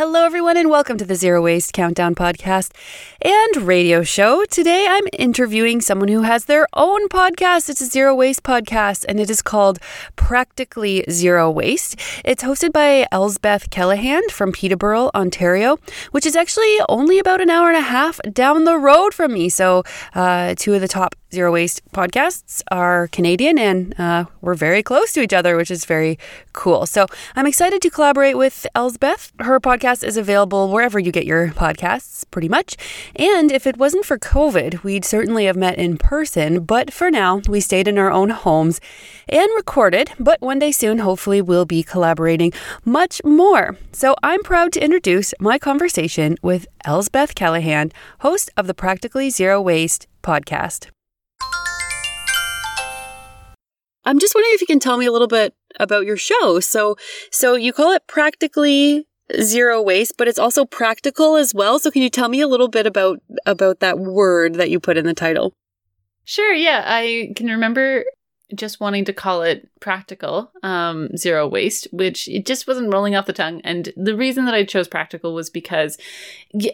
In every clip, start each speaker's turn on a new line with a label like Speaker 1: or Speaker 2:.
Speaker 1: Hello, everyone, and welcome to the Zero Waste Countdown podcast and radio show. Today, I'm interviewing someone who has their own podcast. It's a zero waste podcast, and it is called Practically Zero Waste. It's hosted by Elsbeth Callaghan from Peterborough, Ontario, which is actually only about an hour and a half down the road from me. So, uh, two of the top zero waste podcasts are Canadian, and uh, we're very close to each other, which is very cool. So, I'm excited to collaborate with Elsbeth. Her podcast is available wherever you get your podcasts, pretty much. And if it wasn't for COVID, we'd certainly have met in person. But for now, we stayed in our own homes and recorded. But one day soon, hopefully, we'll be collaborating much more. So I'm proud to introduce my conversation with Elsbeth Callaghan, host of the Practically Zero Waste podcast. I'm just wondering if you can tell me a little bit about your show. So, so you call it Practically zero waste, but it's also practical as well. So can you tell me a little bit about about that word that you put in the title?
Speaker 2: Sure, yeah. I can remember just wanting to call it practical um, zero waste which it just wasn't rolling off the tongue and the reason that i chose practical was because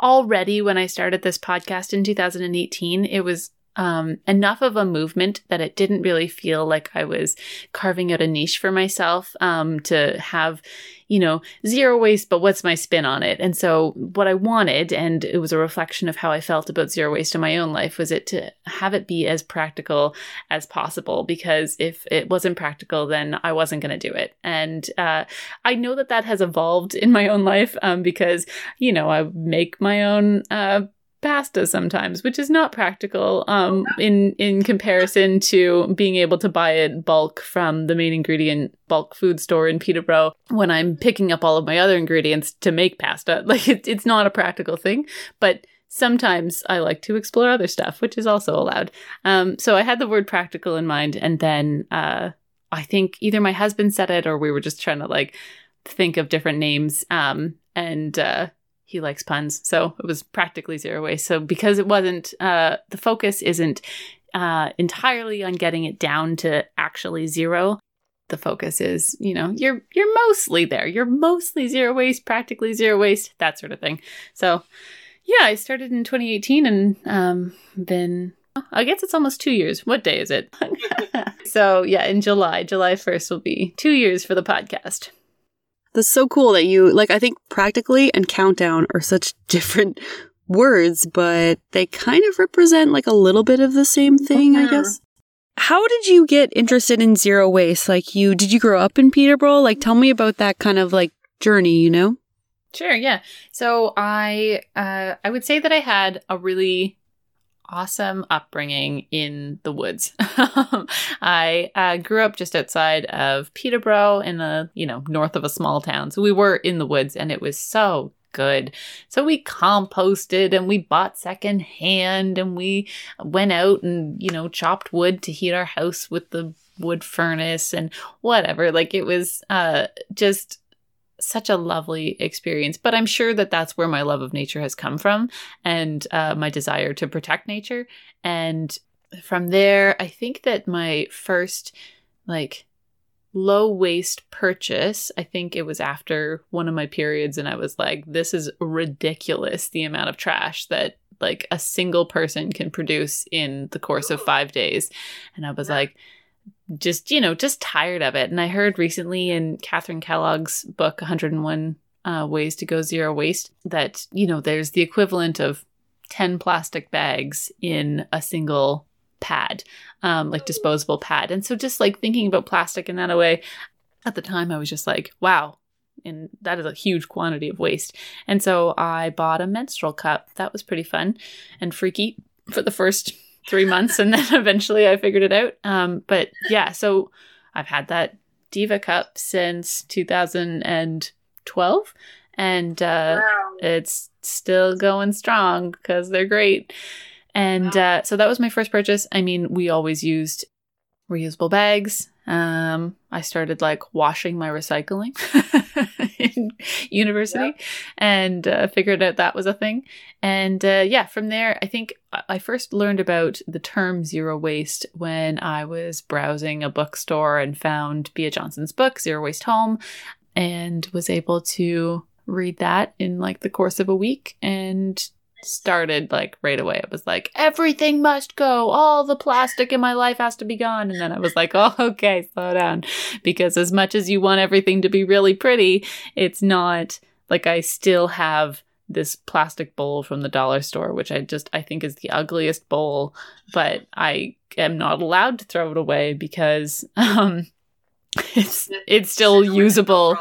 Speaker 2: already when i started this podcast in 2018 it was um, enough of a movement that it didn't really feel like I was carving out a niche for myself um, to have, you know, zero waste, but what's my spin on it? And so, what I wanted, and it was a reflection of how I felt about zero waste in my own life, was it to have it be as practical as possible. Because if it wasn't practical, then I wasn't going to do it. And uh, I know that that has evolved in my own life um, because, you know, I make my own. Uh, pasta sometimes, which is not practical um, in in comparison to being able to buy it bulk from the main ingredient bulk food store in Peterborough when I'm picking up all of my other ingredients to make pasta. Like it, it's not a practical thing, but sometimes I like to explore other stuff, which is also allowed. Um, so I had the word practical in mind, and then uh, I think either my husband said it or we were just trying to like think of different names. Um, and uh, he likes puns. So it was practically zero waste. So because it wasn't, uh, the focus isn't uh, entirely on getting it down to actually zero. The focus is, you know, you're you're mostly there. You're mostly zero waste, practically zero waste, that sort of thing. So, yeah, I started in 2018 and um, been I guess it's almost two years. What day is it? so, yeah, in July, July 1st will be two years for the podcast.
Speaker 1: That's so cool that you, like, I think practically and countdown are such different words, but they kind of represent like a little bit of the same thing, I guess. How did you get interested in zero waste? Like, you, did you grow up in Peterborough? Like, tell me about that kind of like journey, you know?
Speaker 2: Sure, yeah. So I, uh, I would say that I had a really awesome upbringing in the woods. I uh, grew up just outside of Peterborough in the, you know, north of a small town. So we were in the woods and it was so good. So we composted and we bought secondhand and we went out and, you know, chopped wood to heat our house with the wood furnace and whatever. Like it was uh just such a lovely experience. But I'm sure that that's where my love of nature has come from and uh, my desire to protect nature. And from there, I think that my first, like, low waste purchase, I think it was after one of my periods, and I was like, this is ridiculous the amount of trash that like a single person can produce in the course of five days. And I was like, just, you know, just tired of it. And I heard recently in Kathryn Kellogg's book, 101 uh, Ways to Go Zero Waste, that, you know, there's the equivalent of 10 plastic bags in a single pad, um, like disposable pad. And so just like thinking about plastic in that way, at the time I was just like, wow, and that is a huge quantity of waste. And so I bought a menstrual cup. That was pretty fun and freaky for the first three months and then eventually I figured it out. Um, but yeah, so I've had that Diva Cup since 2012. and uh,
Speaker 3: Wow.
Speaker 2: it's still going strong because they're great. And uh, so that was my first purchase. I mean, we always used reusable bags. Um, I started like washing my recycling in university and uh, figured out that was a thing. And uh, yeah, from there, I think I- first learned about the term zero waste when I was browsing a bookstore and found Bea Johnson's book, Zero Waste Home, and was able to read that in like the course of a week and started like right away. It was like, everything must go. All the plastic in my life has to be gone. And then I was like, oh, okay, slow down. Because as much as you want everything to be really pretty, it's not like I still have this plastic bowl from the dollar store, which I just I think is the ugliest bowl, but I am not allowed to throw it away because um it's it's still
Speaker 3: Should go in
Speaker 2: usable.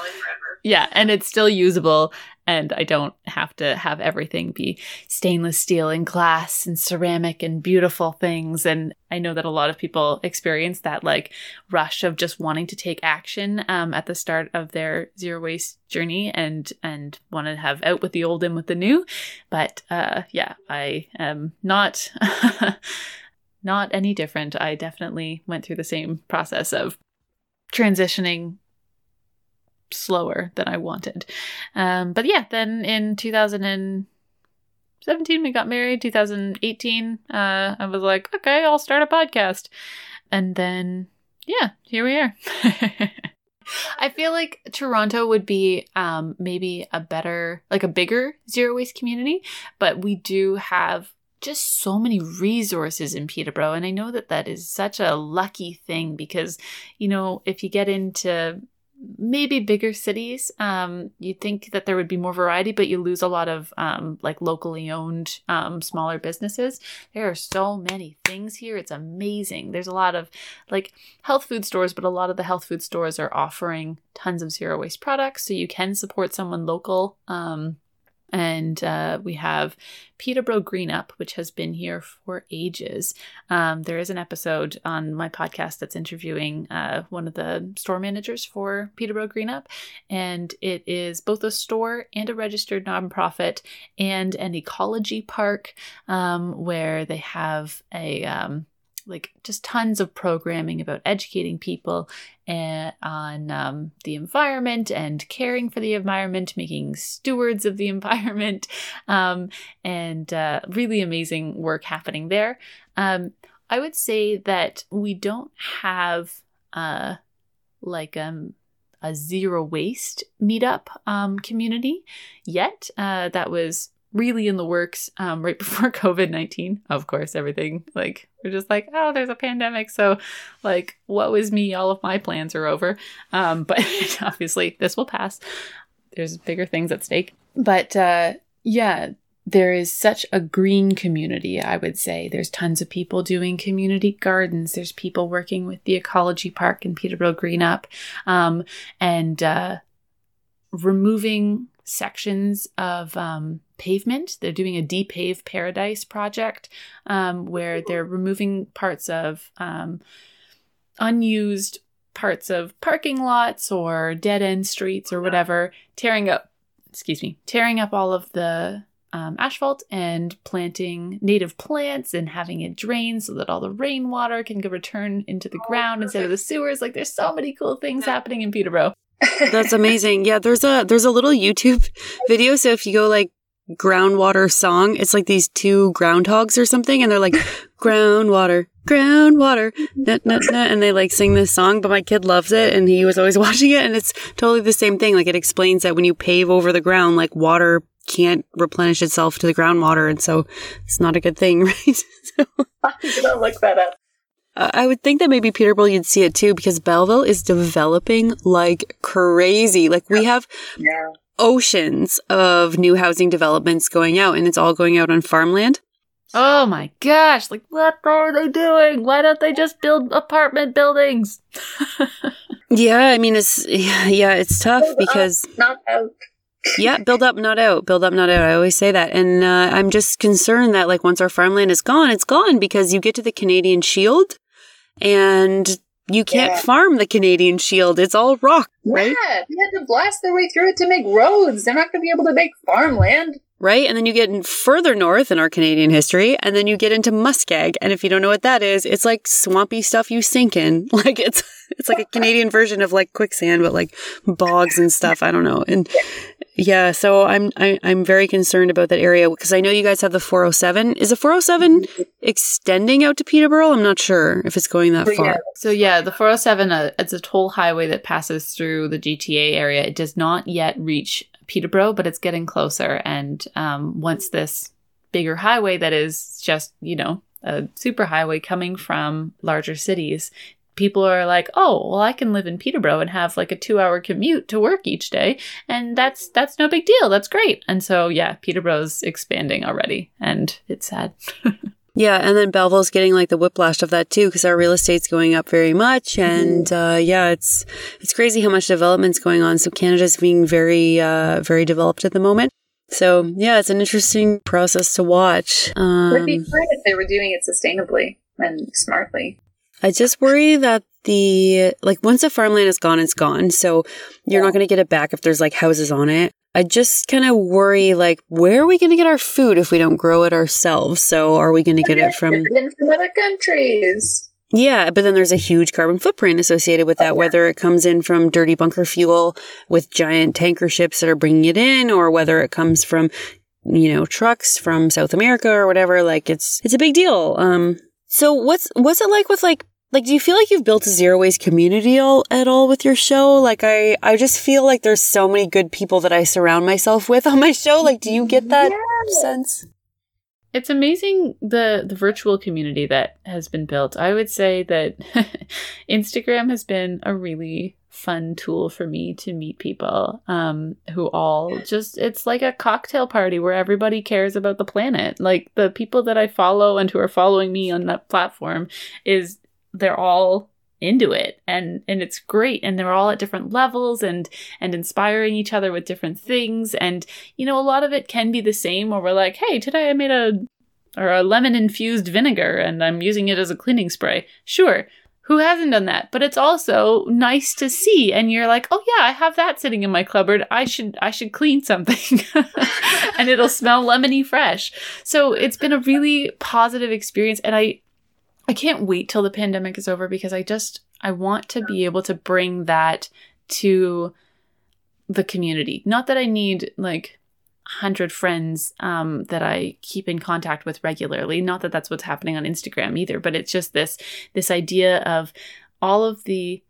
Speaker 2: Yeah, and it's still usable, and I don't have to have everything be stainless steel and glass and ceramic and beautiful things. And I know that a lot of people experience that like rush of just wanting to take action um, at the start of their zero waste journey and and want to have out with the old in with the new. But uh, yeah, I am not not any different. I definitely went through the same process of transitioning slower than I wanted. Um, but yeah, then in 2017, we got married. 2018, uh, I was like, okay, I'll start a podcast. And then, yeah, here we are. I feel like Toronto would be um, maybe a better, like a bigger zero waste community, but we do have just so many resources in Peterborough. And I know that that is such a lucky thing because, you know, if you get into maybe bigger cities, um, you'd think that there would be more variety, but you lose a lot of um, like locally owned um, smaller businesses. There are so many things here. It's amazing. There's a lot of like health food stores, but a lot of the health food stores are offering tons of zero waste products. So you can support someone local. Um, and uh, we have Peterborough Green Up, which has been here for ages. Um, there is an episode on my podcast that's interviewing uh, one of the store managers for Peterborough Green Up, and it is both a store and a registered nonprofit and an ecology park um, where they have a um, like just tons of programming about educating people uh, on um, the environment and caring for the environment, making stewards of the environment, um, and uh, really amazing work happening there. Um, I would say that we don't have uh, like um, a zero waste meetup um, community yet. Uh, that was really in the works um, right before COVID 19. Of course, everything like we're just like, oh, there's a pandemic. So, like, what was me? All of my plans are over. Um, but obviously, this will pass. There's bigger things at stake. But uh, yeah, there is such a green community, I would say. There's tons of people doing community gardens. There's people working with the ecology park in Peterborough Green Up. Um, and uh, removing sections of um, pavement. They're doing a depave paradise project um, where they're removing parts of um, unused parts of parking lots or dead end streets or whatever, tearing up, excuse me, tearing up all of the um, asphalt and planting native plants and having it drain so that all the rainwater can go return into the
Speaker 3: Oh,
Speaker 2: ground instead of the sewers. Like there's so many cool things happening in Peterborough.
Speaker 1: That's amazing. Yeah, there's a there's a little YouTube video. So if you go like groundwater song, it's like these two groundhogs or something, and they're like groundwater, groundwater, nah, nah, nah, and they like sing this song. But my kid loves it, and he was always watching it, and it's totally the same thing. Like it explains that when you pave over the ground, like water can't replenish itself to the groundwater, and so it's not a good thing, right? so,
Speaker 3: I'm gonna look that up.
Speaker 1: I would think that maybe Peterborough you'd see it too because Belleville is developing like crazy. Like we have
Speaker 3: Yeah.
Speaker 1: Oceans of new housing developments going out and it's all going out on farmland.
Speaker 2: Oh my gosh, like what are they doing? Why don't they just build apartment buildings?
Speaker 1: Yeah, I mean it's yeah, it's tough
Speaker 3: Build up,
Speaker 1: because
Speaker 3: Not out.
Speaker 1: yeah, build up not out, build up not out. I always say that. And uh, I'm just concerned that like once our farmland is gone, it's gone because you get to the Canadian Shield and you can't
Speaker 3: Yeah.
Speaker 1: farm the Canadian Shield. It's all rock, right?
Speaker 3: Yeah, they had to blast their way through it to make roads. They're not going to be able to make farmland.
Speaker 1: Right? And then you get further north in our Canadian history, and then you get into muskeg. And if you don't know what that is, it's like swampy stuff you sink in. Like it's it's like a Canadian version of like quicksand, but like bogs and stuff. I don't know. And yeah, so I'm I, I'm very concerned about that area because I know you guys have the 407. Is the 407 extending out to Peterborough? I'm not sure if it's going that far.
Speaker 2: So yeah, the 407 uh, it's a toll highway that passes through the GTA area. It does not yet reach Peterborough, but it's getting closer. And um, once this bigger highway that is just you know a super highway coming from larger cities. People are like, oh, well, I can live in Peterborough and have like a two-hour commute to work each day, and that's that's no big deal. That's great. And so, yeah, Peterborough's expanding already, and it's sad.
Speaker 1: Yeah, and then Belleville's getting like the whiplash of that too because our real estate's going up very much, and uh, yeah, it's it's crazy how much development's going on. So Canada's being very uh, very developed at the moment. So yeah, it's an interesting process to watch.
Speaker 3: it'd be
Speaker 1: Um,
Speaker 3: fine if they were doing it sustainably and smartly.
Speaker 1: I just worry that the like once the farmland is gone, it's gone. So you're not going to get it back if there's like houses on it. I just kind of worry like where are we going to get our food if we don't grow it ourselves? So are we going to get it from
Speaker 3: from other countries.
Speaker 1: Yeah, but then there's a huge carbon footprint associated with that, whether it comes in from dirty bunker fuel with giant tanker ships that are bringing it in, or whether it comes from, you know, trucks from South America or whatever. Like it's it's a big deal. Um, so what's what's it like with like like do you feel like you've built a zero waste community all, at all with your show? Like I I just feel like there's so many good people that I surround myself with on my show. Like, do you get that
Speaker 3: Yeah.
Speaker 1: sense?
Speaker 2: It's amazing the the virtual community that has been built. I would say that Instagram has been a really fun tool for me to meet people um, who all just it's like a cocktail party where everybody cares about the planet. Like the people that I follow and who are following me on that platform is they're all into it and and it's great and they're all at different levels and and inspiring each other with different things and you know a lot of it can be the same where we're like hey today i made a or a lemon infused vinegar and i'm using it as a cleaning spray. Sure who hasn't done that? But it's also nice to see and you're like oh yeah i have that sitting in my cupboard. I should i should clean something. And it'll smell lemony fresh. So it's been a really positive experience and i I can't wait till the pandemic is over because I just I want to be able to bring that to the community. Not that I need like 100 friends um, that I keep in contact with regularly. Not that that's what's happening on Instagram either, but it's just this this idea of all of the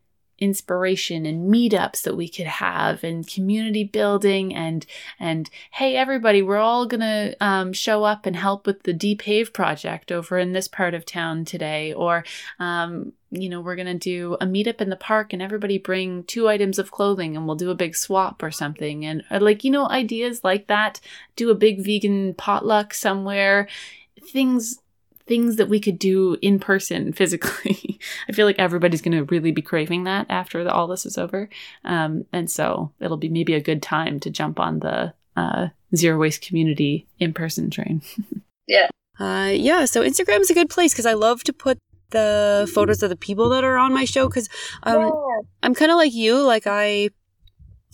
Speaker 2: inspiration and meetups that we could have and community building and and hey everybody we're all gonna um, show up and help with the depave project over in this part of town today. Or um, you know we're gonna do a meetup in the park and everybody bring two items of clothing and we'll do a big swap or something. And uh, like you know ideas like that do a big vegan potluck somewhere things things that we could do in person physically. I feel like everybody's going to really be craving that after the, all this is over. Um, and so it'll be maybe a good time to jump on the uh, zero waste community in person train.
Speaker 3: Yeah.
Speaker 1: Uh, yeah, so Instagram is a good place because I love to put the photos of the people that are on my show because um, I'm kind of like you. Like I,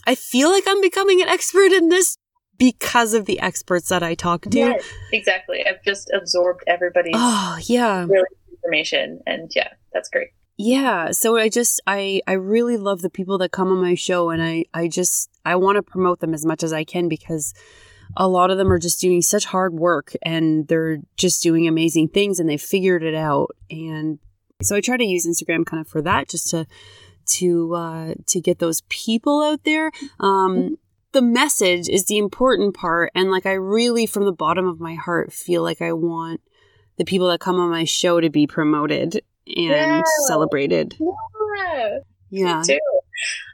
Speaker 1: I feel like I'm becoming an expert in this because of the experts that I talk to.
Speaker 3: Yes, exactly. I've just absorbed everybody's
Speaker 1: Oh yeah,
Speaker 3: really information, and yeah, that's great.
Speaker 1: yeah. So I just I I really love the people that come on my show, and I I just I want to promote them as much as I can because a lot of them are just doing such hard work and they're just doing amazing things and they've figured it out and so I try to use Instagram kind of for that just to to uh to get those people out there um the message is the important part and like I really from the bottom of my heart feel like I want the people that come on my show to be promoted and
Speaker 3: Yeah.
Speaker 1: celebrated
Speaker 3: Yeah,
Speaker 1: yeah.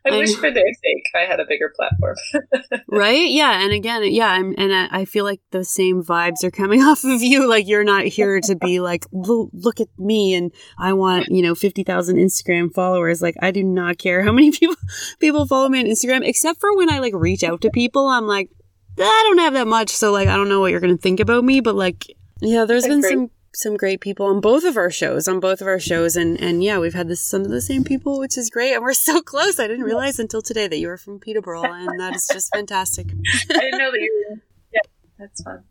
Speaker 3: I
Speaker 1: I'm-
Speaker 3: wish for their sake I had a bigger platform.
Speaker 1: right yeah and again yeah I'm, and I, I feel like the same vibes are coming off of you like you're not here to be like look at me and i want you know 50000 instagram followers like i do not care how many people people follow me on instagram except for when i like reach out to people i'm like i don't have that much so like i don't know what you're gonna think about me but like yeah there's been
Speaker 3: Agreed.
Speaker 1: some some great people on both of our shows, on both of our shows, and and yeah, we've had this some of the same people, which is great, and we're so close. I didn't realize until today that you were from Peterborough, and that is just fantastic.
Speaker 3: I didn't know that you were. Yeah, that's fun.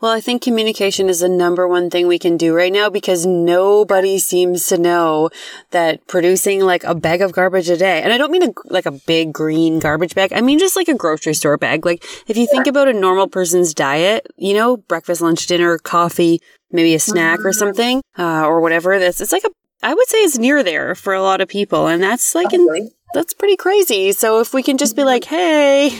Speaker 1: Well, I think communication is the number one thing we can do right now because nobody seems to know that producing like a bag of garbage a day, and I don't mean a, like a big green garbage bag. I mean just like a grocery store bag. Like if you think about a normal person's diet, you know, breakfast, lunch, dinner, coffee, maybe a snack or something, uh, or whatever. That's it's like a. I would say it's near there for a lot of people, and that's like in, that's pretty crazy. So if we can just be like, hey,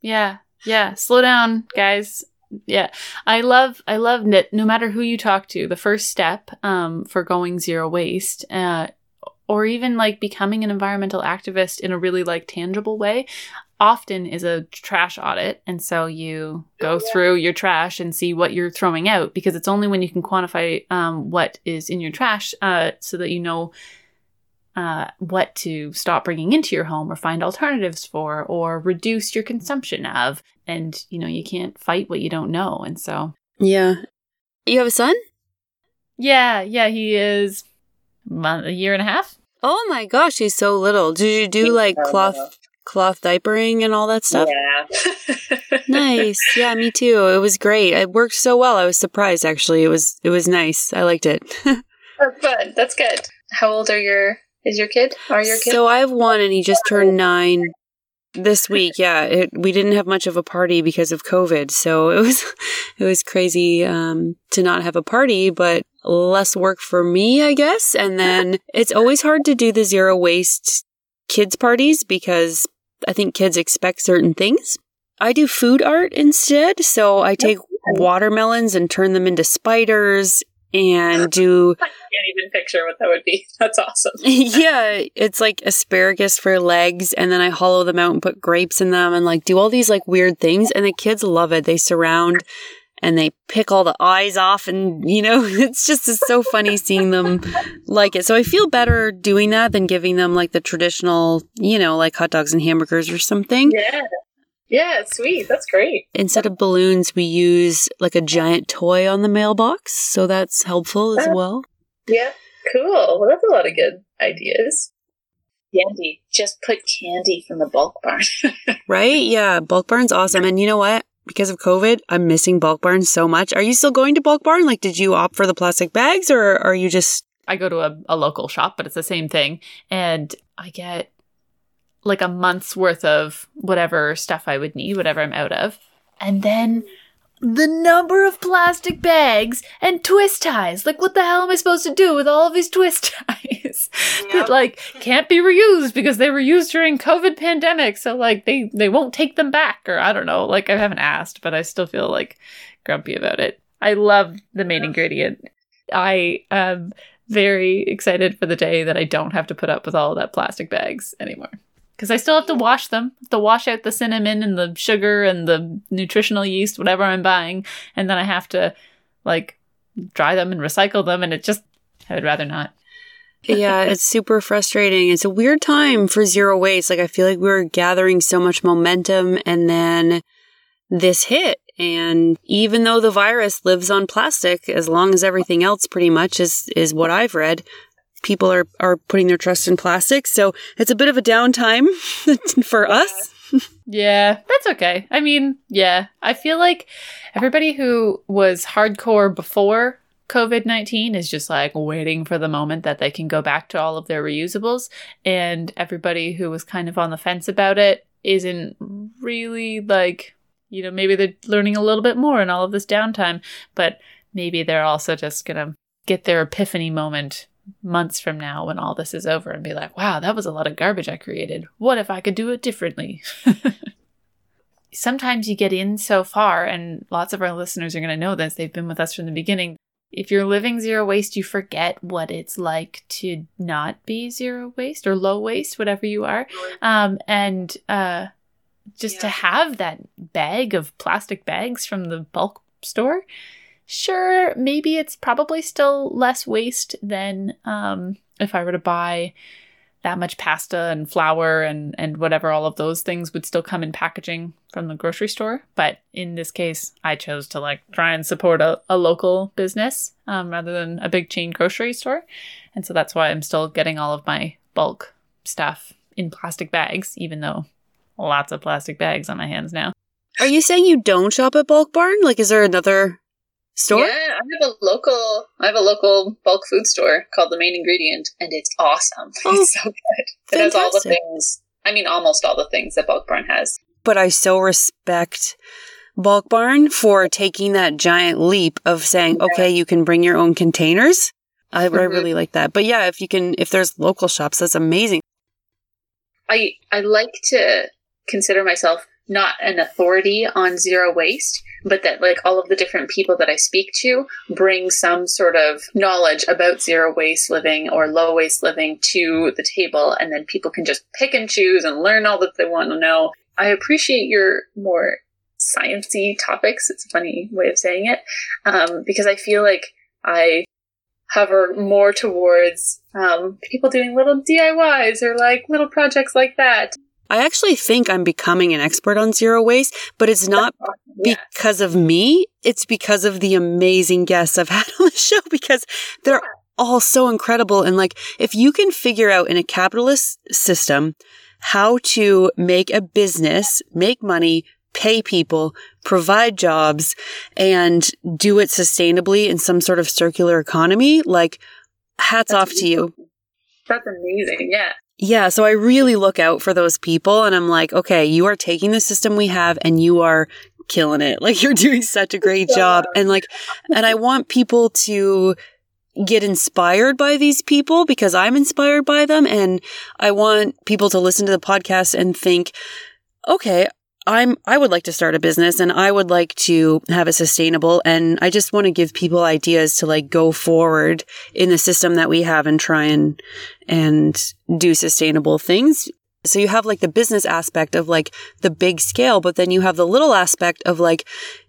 Speaker 2: Yeah, yeah. Slow down, guys. Yeah, I love, I love that. No matter who you talk to, the first step um, for going zero waste, uh, or even like becoming an environmental activist in a really like tangible way, often is a trash audit. And so you go through your trash and see what you're throwing out because it's only when you can quantify um, what is in your trash uh, so that you know uh, what to stop bringing into your home or find alternatives for or reduce your consumption of. And, you know, you can't fight what you don't know. And so,
Speaker 1: yeah, you have a son.
Speaker 2: yeah, yeah, he is a year and a half.
Speaker 1: Oh my gosh, he's so little. Did you do like cloth cloth diapering and all that stuff?
Speaker 3: Yeah.
Speaker 1: nice. Yeah, me too. It was great. It worked so well. I was surprised actually. It was it was nice. I liked it.
Speaker 3: That's good. That's good. How old are your is your kid? Are your kids?
Speaker 1: so I have one and he just turned 9 this week. Yeah, it, we didn't have much of a party because of COVID. So it was it was crazy um to not have a party, but less work for me, I guess. And then it's always hard to do the zero waste kids parties because I think kids expect certain things. I do food art instead. So I take watermelons and turn them into spiders and do
Speaker 3: I can't even picture what that would be. That's awesome.
Speaker 1: yeah, it's like asparagus for legs, and then I hollow them out and put grapes in them, and like do all these like weird things, and the kids love it. They surround and they pick all the eyes off, and you know, it's just it's so funny seeing them like it. So I feel better doing that than giving them like the traditional, you know, like hot dogs and hamburgers or something.
Speaker 3: Yeah. Yeah, sweet. That's great.
Speaker 1: Instead of balloons, we use like a giant toy on the mailbox, so that's helpful as ah. well.
Speaker 3: Yeah. Cool. Well, that's a lot of good ideas. Candy. Just put candy from the bulk barn.
Speaker 1: Right? Yeah, Bulk Barn's awesome. And you know what? Because of COVID, I'm missing Bulk Barn so much. Are you still going to Bulk Barn? Like, did you opt for the plastic bags or are you just.
Speaker 2: I go to a, a local shop, but it's the same thing. And I get like a month's worth of whatever stuff I would need, whatever I'm out of. And then the number of plastic bags and twist ties. Like, what the hell am I supposed to do with all of these twist ties that like can't be reused because they were used during COVID pandemic? So like they they won't take them back, or I don't know. Like I haven't asked, but I still feel like grumpy about it. I love the main ingredient. I am very excited for the day that I don't have to put up with all of that plastic bags anymore. Because I still have to wash them, to wash out the cinnamon and the sugar and the nutritional yeast, whatever I'm buying, and then I have to like dry them and recycle them, and it just I would rather not.
Speaker 1: yeah, it's super frustrating. It's a weird time for zero waste. Like, I feel like we were gathering so much momentum and then this hit. And even though the virus lives on plastic, as long as everything else pretty much is, is what I've read, people are, are putting their trust in plastic. So it's a bit of a downtime for us.
Speaker 2: Yeah, that's okay. I mean, yeah, I feel like everybody who was hardcore before COVID 19 is just like waiting for the moment that they can go back to all of their reusables. And everybody who was kind of on the fence about it isn't really like, you know, maybe they're learning a little bit more in all of this downtime, but maybe they're also just going to get their epiphany moment months from now when all this is over and be like, wow, that was a lot of garbage I created. What if I could do it differently? Sometimes you get in so far, and lots of our listeners are going to know this. They've been with us from the beginning. If you're living zero waste, you forget what it's like to not be zero waste or low waste, whatever you are. Um, and uh, just to have that bag of plastic bags from the bulk store, sure, maybe it's probably still less waste than um, if I were to buy
Speaker 4: that much pasta and flour and and whatever all of those things would still come in packaging from the grocery store. But in this case, I chose to like try and support a, a local business um, rather than a big chain grocery store, and so that's why I'm still getting all of my bulk stuff in plastic bags, even though lots of plastic bags on my hands now.
Speaker 1: Are you saying you don't shop at Bulk Barn? Like, is there another store?
Speaker 2: Yeah, I have a local. I have a local bulk food store called the Main Ingredient, and it's awesome.
Speaker 1: Oh,
Speaker 2: it's so good. It has all the things. I mean, almost all the things that Bulk Barn has.
Speaker 1: But I so respect Bulk Barn for taking that giant leap of saying, okay, you can bring your own containers. I, I
Speaker 2: Mhm.
Speaker 1: really like that. But yeah, if you can, if there's local shops, that's amazing.
Speaker 2: I I like to consider myself not an authority on zero waste, but that like all of the different people that I speak to bring some sort of knowledge about zero waste living or low waste living to the table and then people can just pick and choose and learn all that they want to know. I appreciate your more sciencey topics. It's a funny way of saying it. Um, because I feel like I hover more towards um, people doing little DIYs or like little projects like that.
Speaker 1: I actually think I'm becoming an expert on zero waste, but it's not because of me. It's because of the amazing guests I've had on the show because they're all so incredible. And like, if you can figure out in a capitalist system how to make a business, make money, pay people, provide jobs, and do it sustainably in some sort of circular economy, like, hats
Speaker 2: That's
Speaker 1: off to you.
Speaker 2: That's amazing. Yeah.
Speaker 1: Yeah, so I really look out for those people and I'm like, okay, you are taking the system we have and you are killing it. Like you're doing such a great job. And like and I want people to get inspired by these people because I'm inspired by them and I want people to listen to the podcast and think, okay, I'm I would like to start a business and I would like to have it sustainable and I just want to give people ideas to like go forward in the system that we have and try and and do sustainable things. So you have like the business aspect of like the big scale, but then you have the little aspect of like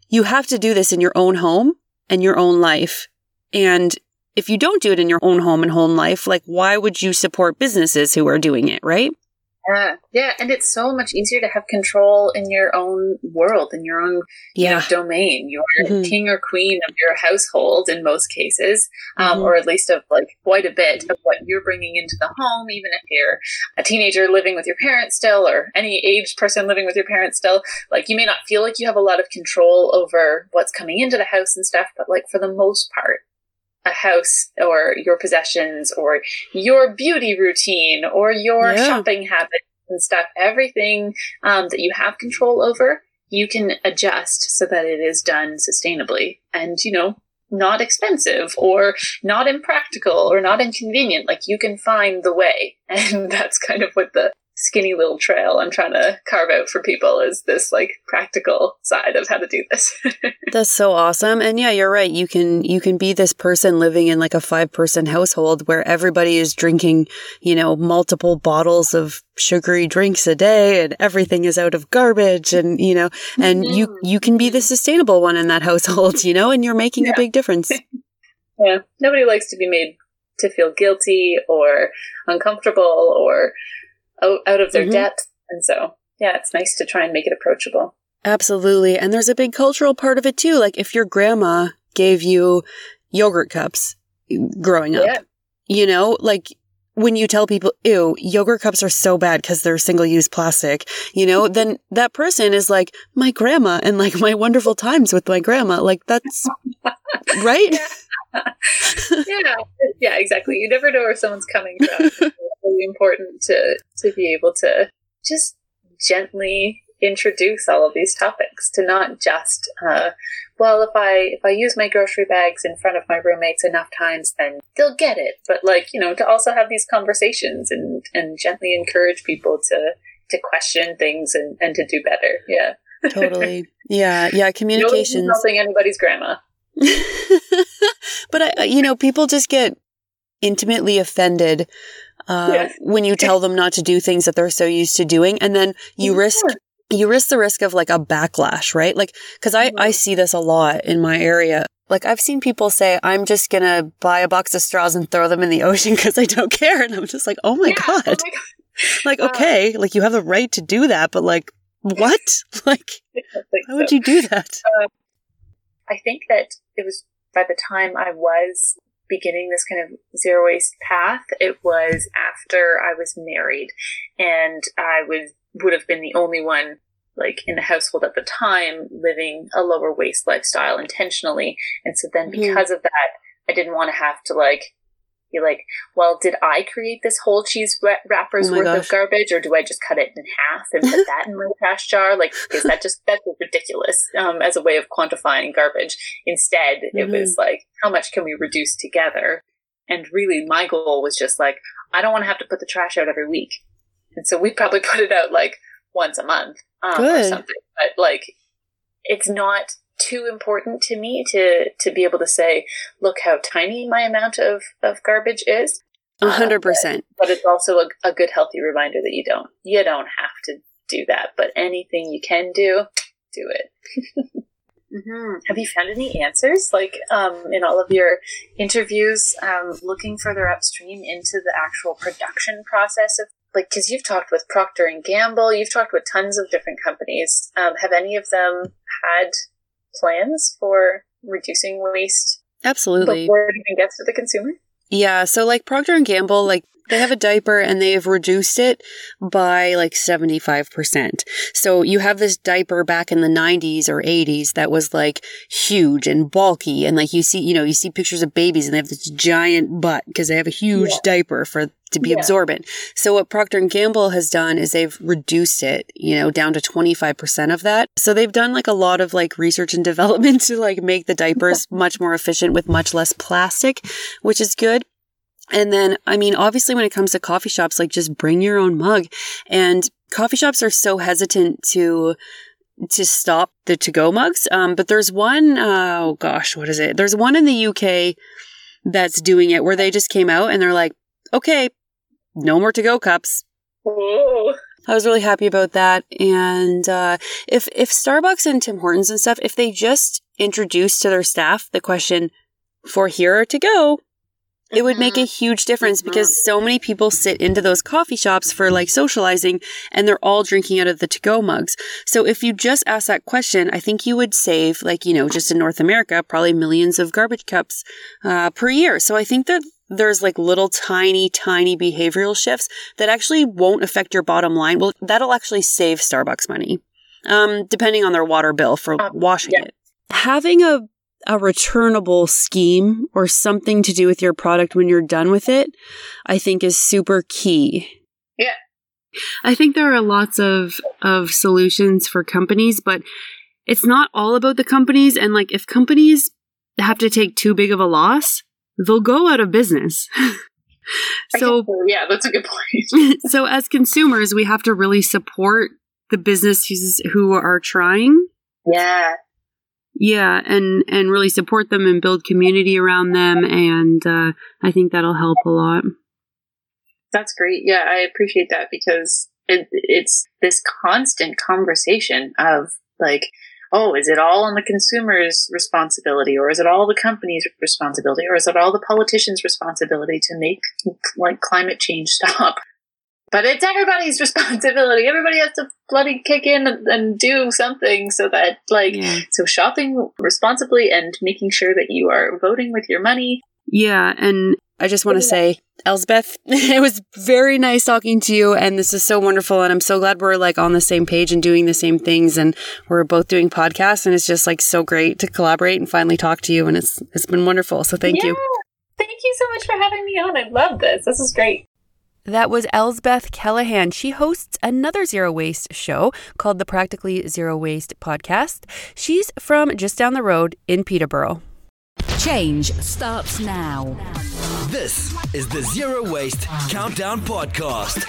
Speaker 1: you have to do this in your own home and your own life. And if you don't do it in your own home and home life, like why would you support businesses who are doing it, right?
Speaker 2: Yeah. Yeah. And it's so much easier to have control in your own world, in your own you know, domain. You're
Speaker 1: Mhm.
Speaker 2: king or queen of your household in most cases, um,
Speaker 1: Mhm.
Speaker 2: or at least of like quite a bit of what you're bringing into the home, even if you're a teenager living with your parents still, or any aged person living with your parents still. Like you may not feel like you have a lot of control over what's coming into the house and stuff, but like for the most part, a house or your possessions or your beauty routine or your
Speaker 1: Yeah.
Speaker 2: shopping habits and stuff, everything um, that you have control over, you can adjust so that it is done sustainably and, you know, not expensive or not impractical or not inconvenient. Like you can find the way. And that's kind of what the skinny little trail I'm trying to carve out for people is this like practical side of how to do this.
Speaker 1: That's so awesome. And yeah, you're right. You can you can be this person living in like a five person household where everybody is drinking, you know, multiple bottles of sugary drinks a day and everything is out of garbage and you know, and you mm-hmm. you can be the sustainable one in that household, you know, and you're making a big difference.
Speaker 2: Yeah, nobody likes to be made to feel guilty or uncomfortable or out, out of their
Speaker 1: Mhm.
Speaker 2: depth. And so, yeah, it's nice to try and make it approachable.
Speaker 1: Absolutely. And there's a big cultural part of it too. Like if your grandma gave you yogurt cups growing up,
Speaker 2: Yeah.
Speaker 1: you know, like when you tell people, ew, yogurt cups are so bad because they're single use plastic, you know, then that person is like, my grandma and like my wonderful times with my grandma. Like that's right.
Speaker 2: yeah, yeah, exactly. You never know where someone's coming from. really important to to be able to just gently introduce all of these topics to not just uh, well if i if i use my grocery bags in front of my roommates enough times then they'll get it but like you know to also have these conversations and and gently encourage people to to question things and and to do better yeah
Speaker 1: totally. Yeah. Yeah. communication
Speaker 2: helping anybody's grandma
Speaker 1: but I- you know, people just get intimately offended uh, when you tell them not to do things that they're so used to doing, and then you
Speaker 2: Yeah.
Speaker 1: risk you risk the risk of like a backlash, right? Like, because I I see this a lot in my area. Like I've seen people say, I'm just going to buy a box of straws and throw them in the ocean because I don't care. And I'm just like, oh my
Speaker 2: Yeah,
Speaker 1: God.
Speaker 2: oh my God.
Speaker 1: Like,
Speaker 2: Uh,
Speaker 1: okay, like you have the right to do that, but like, what? like, why would
Speaker 2: so.
Speaker 1: you do that?
Speaker 2: I think that it was by the time I was beginning this kind of zero waste path, it was after I was married and I was would have been the only one like in the household at the time living a lower waste lifestyle intentionally. And so then
Speaker 1: Mhm.
Speaker 2: because of that, I didn't want to have to like be like, well, did I create this whole cheese wrapper's
Speaker 1: Oh
Speaker 2: worth
Speaker 1: gosh.
Speaker 2: of garbage, or do I just cut it in half and put that in my trash jar? Like, is that just that's ridiculous um, as a way of quantifying garbage? Instead, it was like, how much can we reduce together? And really, my goal was just like, I don't want to have to put the trash out every week, and so we probably put it out like once a month um, or something. But like, it's not too important to me to to be able to say, look how tiny my amount of of garbage is.
Speaker 1: A hundred percent.
Speaker 2: But it's also a, a good, healthy reminder that you don't you don't have to do that. But anything you can do, do it. hmm Have you found any answers, like um, in all of your interviews, um, looking further upstream into the actual production process of, like, because you've talked with Procter and Gamble, you've talked with tons of different companies. Um, have any of them had plans for reducing waste
Speaker 1: Absolutely.
Speaker 2: before it even gets to the consumer?
Speaker 1: Yeah, so like Procter and Gamble, like they have a diaper and they've reduced it by like 75%. So you have this diaper back in the 90s or 80s that was like huge and bulky and like you see, you know, you see pictures of babies and they have this giant butt because they have a huge
Speaker 2: Yeah.
Speaker 1: diaper for to be
Speaker 2: Yeah.
Speaker 1: absorbent. So what Procter and Gamble has done is they've reduced it, you know, down to 25% of that. So they've done like a lot of like research and development to like make the diapers much more efficient with much less plastic, which is good. And then, I mean, obviously when it comes to coffee shops, like just bring your own mug. And coffee shops are so hesitant to to stop the to-go mugs. Um, but there's one, uh, oh gosh, what is it? There's one in the UK that's doing it where they just came out and they're like, okay, no more to-go cups.
Speaker 2: Oh,
Speaker 1: I was really happy about that. And uh, if if Starbucks and Tim Hortons and stuff, if they just introduced to their staff the question for here or to go, it would make a huge difference because so many people sit into those coffee shops for like socializing and they're all drinking out of the to go mugs. So if you just ask that question, I think you would save like, you know, just in North America, probably millions of garbage cups uh, per year. So I think that there's like little tiny, tiny behavioral shifts that actually won't affect your bottom line. Well, that'll actually save Starbucks money, um, depending on their water bill for
Speaker 2: Um,
Speaker 1: washing
Speaker 2: yeah.
Speaker 1: it. Having a a returnable scheme or something to do with your product when you're done with it, I think is super key.
Speaker 2: Yeah.
Speaker 1: I think there are lots of of solutions for companies, but it's not all about the companies and like if companies have to take too big of a loss, they'll go out of business.
Speaker 2: I
Speaker 1: so
Speaker 2: yeah, that's a good point.
Speaker 1: so as consumers, we have to really support the businesses who are trying.
Speaker 2: yeah,
Speaker 1: Yeah, and and really support them and build community around them, and uh, I think that'll help a lot.
Speaker 2: that's great. Yeah, I appreciate that because it, it's this constant conversation of like, oh, is it all on the consumer's responsibility, or is it all the company's responsibility, or is it all the politicians' responsibility to make like climate change stop? But it's everybody's responsibility. Everybody has to bloody kick in and, and do something so that like
Speaker 1: Yeah,
Speaker 2: So shopping responsibly and making sure that you are voting with your money.
Speaker 1: yeah, and I just want to say, Elsbeth, it was very nice talking to you, and this is so wonderful, and I'm so glad we're like on the same page and doing the same things, and we're both doing podcasts, and it's just like so great to collaborate and finally talk to you, and it's it's been wonderful. So thank you.
Speaker 2: Thank you so much for having me on. I love this. This is great.
Speaker 1: That was Elsbeth Callaghan. She hosts another zero waste show called the Practically Zero Waste Podcast. She's from just down the road in Peterborough.
Speaker 5: Change starts now.
Speaker 6: This is the Zero Waste Countdown Podcast.